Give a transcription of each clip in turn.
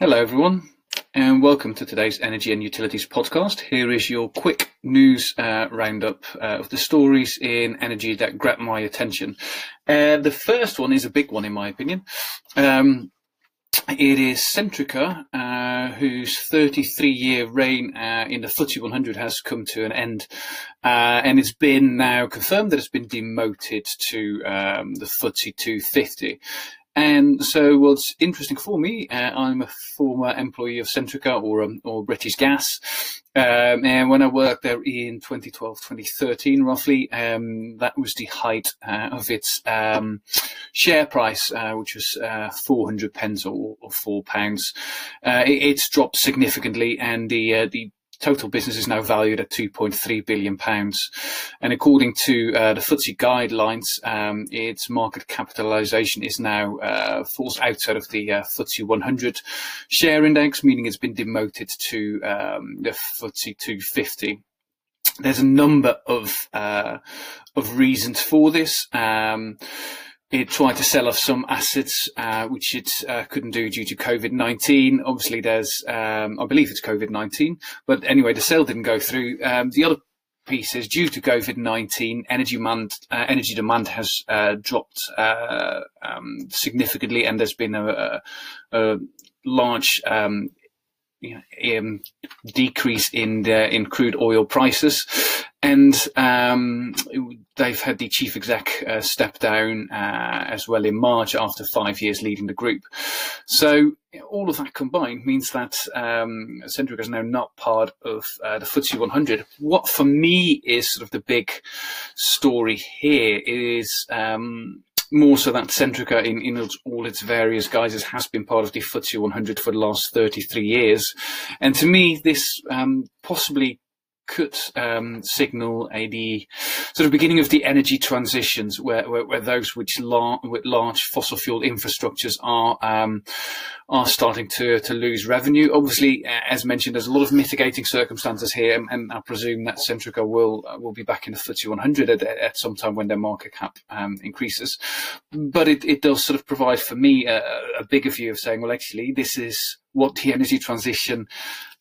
Hello, everyone, and welcome to today's Energy and Utilities podcast. Here is your quick news uh, roundup uh, of the stories in energy that grabbed my attention. Uh, the first one is a big one, in my opinion. Um, it is Centrica, uh, whose 33 year reign uh, in the FTSE 100 has come to an end. Uh, and it's been now confirmed that it's been demoted to um, the FTSE 250. And so, what's interesting for me, uh, I'm a former employee of Centrica or um, or British Gas, um, and when I worked there in 2012, 2013, roughly, um, that was the height uh, of its um, share price, uh, which was uh, 400 pence or, or four pounds. Uh, it, it's dropped significantly, and the uh, the total business is now valued at 2.3 billion pounds. And according to uh, the FTSE guidelines, um, its market capitalization is now uh, falls outside of the uh, FTSE 100 share index, meaning it's been demoted to um, the FTSE 250 there's a number of uh, of reasons for this. Um, it tried to sell off some assets, uh, which it uh, couldn't do due to COVID-19. Obviously, there's, um, I believe it's COVID-19, but anyway, the sale didn't go through. Um, the other piece is due to COVID-19, energy demand, uh, energy demand has uh, dropped uh, um, significantly, and there's been a, a, a large um, you know, um, decrease in the, in crude oil prices, and um, they've had the chief exec uh, step down uh, as well in March after five years leading the group. So all of that combined means that um, Centrica is now not part of uh, the FTSE 100. What for me is sort of the big story here is um, more so that Centrica in, in all its various guises has been part of the FTSE 100 for the last 33 years. And to me, this um, possibly could um, signal a the sort of beginning of the energy transitions where, where, where those which lar- with large fossil fuel infrastructures are um, are starting to to lose revenue. Obviously, as mentioned, there's a lot of mitigating circumstances here, and, and I presume that Centrica will uh, will be back in the FTSE 100 at, at some time when their market cap um, increases. But it, it does sort of provide for me a, a bigger view of saying, well, actually, this is what the energy transition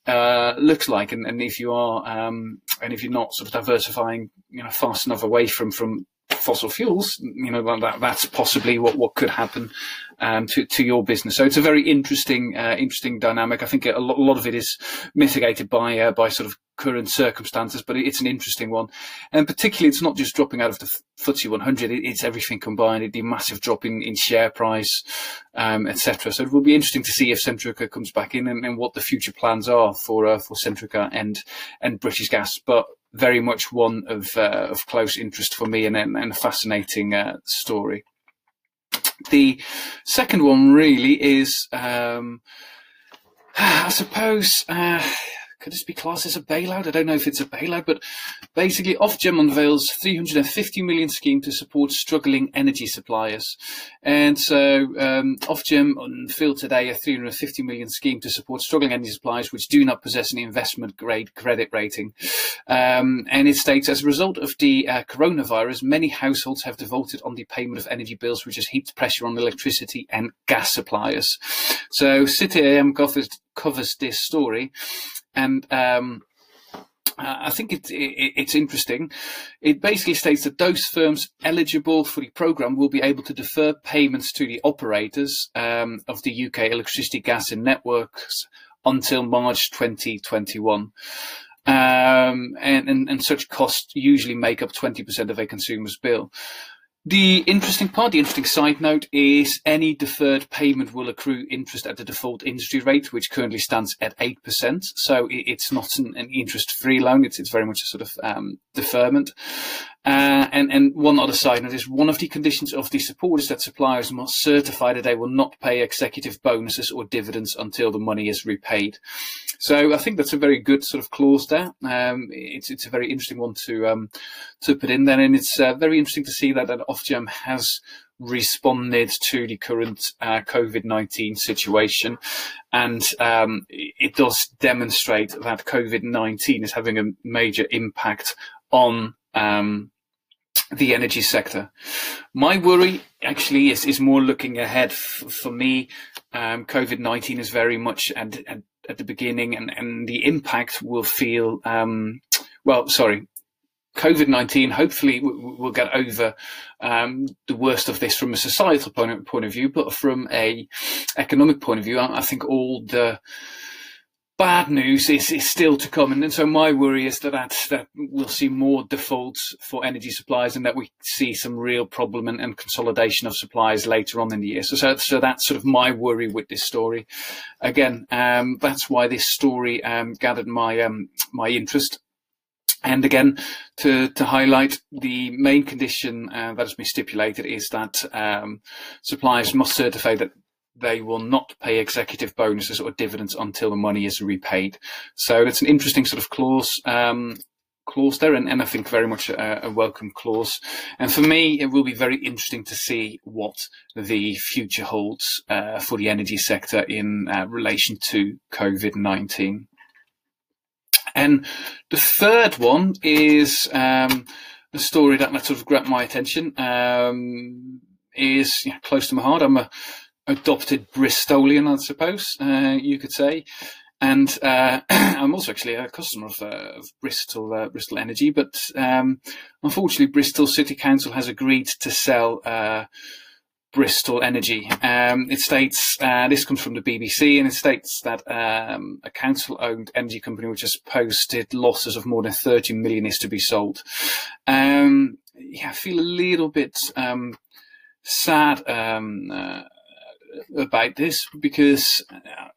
uh, looks like, and, and if you are, um, and if you're not sort of diversifying, you know, fast enough away from from fossil fuels, you know, that that's possibly what what could happen um, to to your business. So it's a very interesting uh, interesting dynamic. I think a lot, a lot of it is mitigated by uh, by sort of current circumstances, but it's an interesting one. And particularly, it's not just dropping out of the FTSE 100; it's everything combined. It The massive drop in, in share price, um, etc. So it will be interesting to see if Centrica comes back in and, and what the future plans are for uh, for Centrica and and British Gas. But very much one of uh, of close interest for me and, and a fascinating uh, story. The second one really is. Um, I suppose uh, could this be classed as a bailout? I don't know if it's a bailout, but basically Ofgem unveils 350 million scheme to support struggling energy suppliers. And so um, Ofgem unveiled today a 350 million scheme to support struggling energy suppliers which do not possess an investment grade credit rating. Um, and it states, as a result of the uh, coronavirus, many households have defaulted on the payment of energy bills, which has heaped pressure on electricity and gas suppliers. So City AM covers, covers this story and um, I think it, it, it's interesting. It basically states that those firms eligible for the program will be able to defer payments to the operators um, of the UK electricity, gas, and networks until March 2021. Um, and, and, and such costs usually make up 20% of a consumer's bill. The interesting part, the interesting side note is any deferred payment will accrue interest at the default industry rate, which currently stands at 8%. So it's not an, an interest free loan. It's, it's very much a sort of um, deferment. Uh, and, and one other side note is one of the conditions of the support is that suppliers must certify that they will not pay executive bonuses or dividends until the money is repaid. So I think that's a very good sort of clause there. Um, it's it's a very interesting one to um, to put in there, and it's uh, very interesting to see that that Ofgem has responded to the current uh, COVID 19 situation. And um, it does demonstrate that COVID 19 is having a major impact on um, the energy sector. My worry actually is, is more looking ahead. For me, um, COVID 19 is very much at, at, at, the beginning, and, and the impact will feel, um, well, sorry. COVID 19, hopefully we'll get over um, the worst of this from a societal point, of view, but from a economic point of view, I think all the bad news is, is still to come. And, and so my worry is that, that, that we'll see more defaults for energy supplies and that we see some real problem and, and consolidation of supplies later on in the year. So, so, so, that's sort of my worry with this story. Again, um, that's why this story um, gathered my um, my interest. And again, to, to highlight the main condition uh, that has been stipulated is that um, suppliers must certify that they will not pay executive bonuses or dividends until the money is repaid. So that's an interesting sort of clause. Um, clause there, and, and I think very much a, a, welcome clause. And for me, it will be very interesting to see what the future holds uh, for the energy sector in uh, relation to COVID 19. And the third one is um, a story that sort of grabbed my attention. Um, is you know, close to my heart. I'm a adopted Bristolian, I suppose uh, you could say. And uh, I'm also actually a customer of, uh, of Bristol uh, Bristol Energy, but um, unfortunately, Bristol City Council has agreed to sell uh, Bristol Energy. Um, it states uh, this comes from the BBC, and it states that um, a council-owned energy company which has posted losses of more than 30 million is to be sold. Um, yeah, I feel a little bit um, sad um, uh, about this because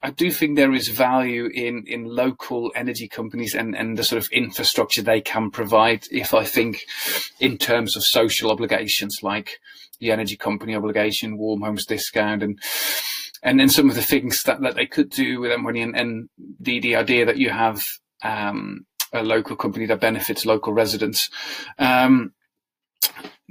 I do think there is value in, in local energy companies and, and the sort of infrastructure they can provide. If I think in terms of social obligations like the energy company obligation, warm homes discount, and and then some of the things that, that they could do with that money, and, and the the idea that you have um, a local company that benefits local residents. Um,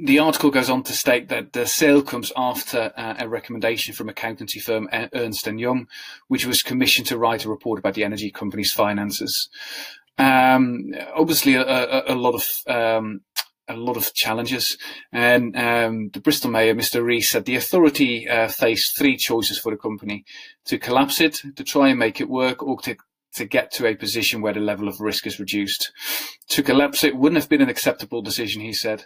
the article goes on to state that the sale comes after uh, a recommendation from accountancy firm Ernst Young, which was commissioned to write a report about the energy company's finances. Um, obviously, a, a, a, lot of um, a lot of challenges, and um, the Bristol Mayor, Mr. Rees, said the authority uh, faced three choices for the company: to collapse it, to try and make it work, or to to get to a position where the level of risk is reduced. To collapse it wouldn't have been an acceptable decision, he said.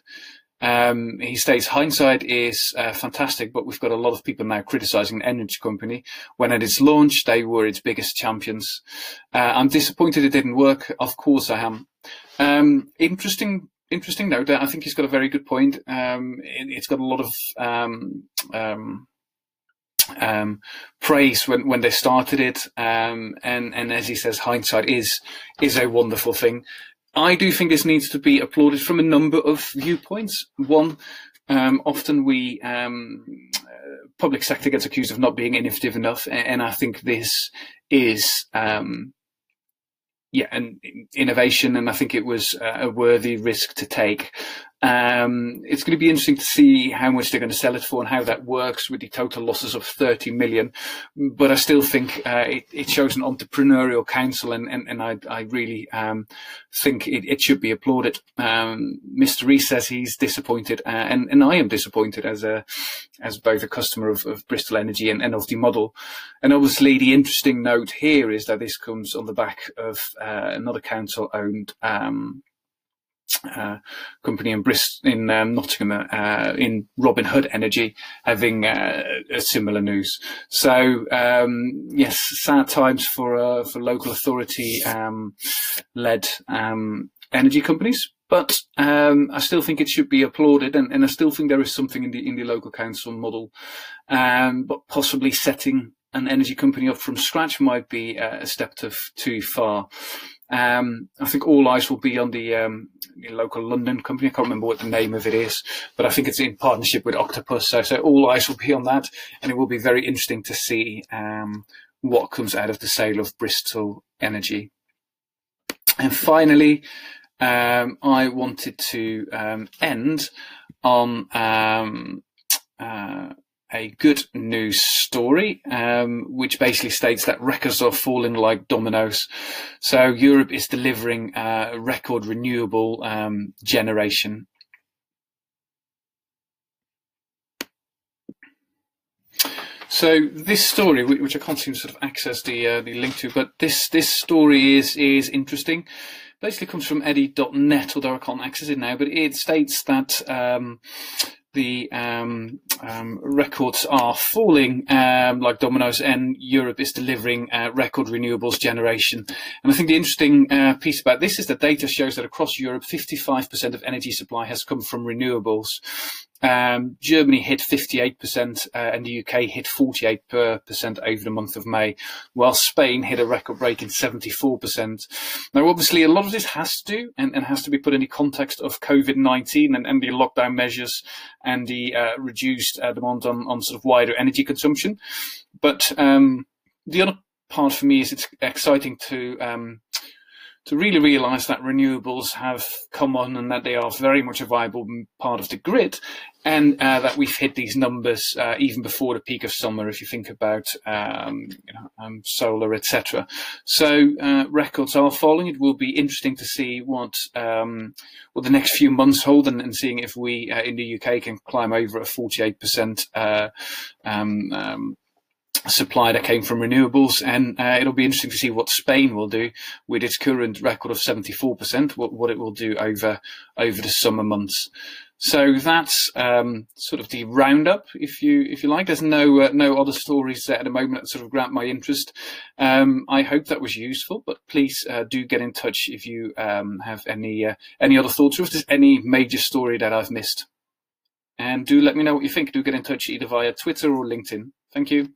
Um, he states hindsight is uh, fantastic, but we've got a lot of people now criticizing the energy company when at its launch they were its biggest champions. Uh, I'm disappointed it didn't work. Of course I am. Um, interesting, interesting note. I think he's got a very good point. Um, it, has got a lot of um, um, um, praise when, when they started it, and and as he says, hindsight is is a wonderful thing. I do think this needs to be applauded from a number of viewpoints. One, um, often we um, uh, public sector gets accused of not being innovative enough, and, I think this is um, yeah, an innovation, and I think it was a worthy risk to take. Um, it's going to be interesting to see how much they're going to sell it for and how that works with the total losses of 30 million. But I still think uh, it, it, shows an entrepreneurial council, and, and, and I, I really um, think it, it, should be applauded. Um, Mr. Rees says he's disappointed, uh, and, and I am disappointed as a as both a customer of, of Bristol Energy and, and, of the model. And obviously, the interesting note here is that this comes on the back of uh, another council-owned. Um, uh, company in Bristol, in um, Nottingham, uh, in Robin Hood Energy, having uh, a similar news. So um, yes, sad times for uh, for local authority um, led um, energy companies. But um, I still think it should be applauded, and, and, I still think there is something in the in the local council model. Um, but possibly setting an energy company up from scratch might be a step too far. Um, I think all eyes will be on the, um, the, local London company. I can't remember what the name of it is, but I think it's in partnership with Octopus. So, so all eyes will be on that, and it will be very interesting to see um, what comes out of the sale of Bristol Energy. And finally, um, I wanted to um, end on um, uh, a good news story, um, which basically states that records are falling like dominoes. So Europe is delivering uh, record renewable um, generation. So this story, which I can't seem to sort of access the uh, the link to, but this this story is is interesting. Basically, comes from edie.net, although I can't access it now. But it states that. Um, the um, um, records are falling um, like dominoes, and Europe is delivering uh, record renewables generation. And I think the interesting uh, piece about this is that data shows that across Europe, 55% of energy supply has come from renewables. Um, Germany hit 58% uh, and the UK hit 48% over the month of May, while Spain hit a record breaking 74%. Now, obviously, a lot of this has to do and, and has to be put in the context of COVID-19 and, and, the lockdown measures and the uh, reduced uh, demand on, on sort of wider energy consumption. But um, the other part for me is it's exciting to um, to really realise that renewables have come on and that they are very much a viable part of the grid, and uh, that we've hit these numbers uh, even before the peak of summer. If you think about um, you know, um, solar, etc., so uh, records are falling. It will be interesting to see what um, what the next few months hold, and, and seeing if we uh, in the UK can climb over a 48 percent uh, um, um, supply that came from renewables, and uh, it'll be interesting to see what Spain will do with its current record of 74%, what, what it will do over over the summer months. So that's um, sort of the roundup, if you if you like. There's no uh, no other stories at the moment that sort of grab my interest. Um, I hope that was useful, but please uh, do get in touch if you um, have any uh, any other thoughts or if there's any major story that I've missed. And do let me know what you think. Do get in touch either via Twitter or LinkedIn. Thank you.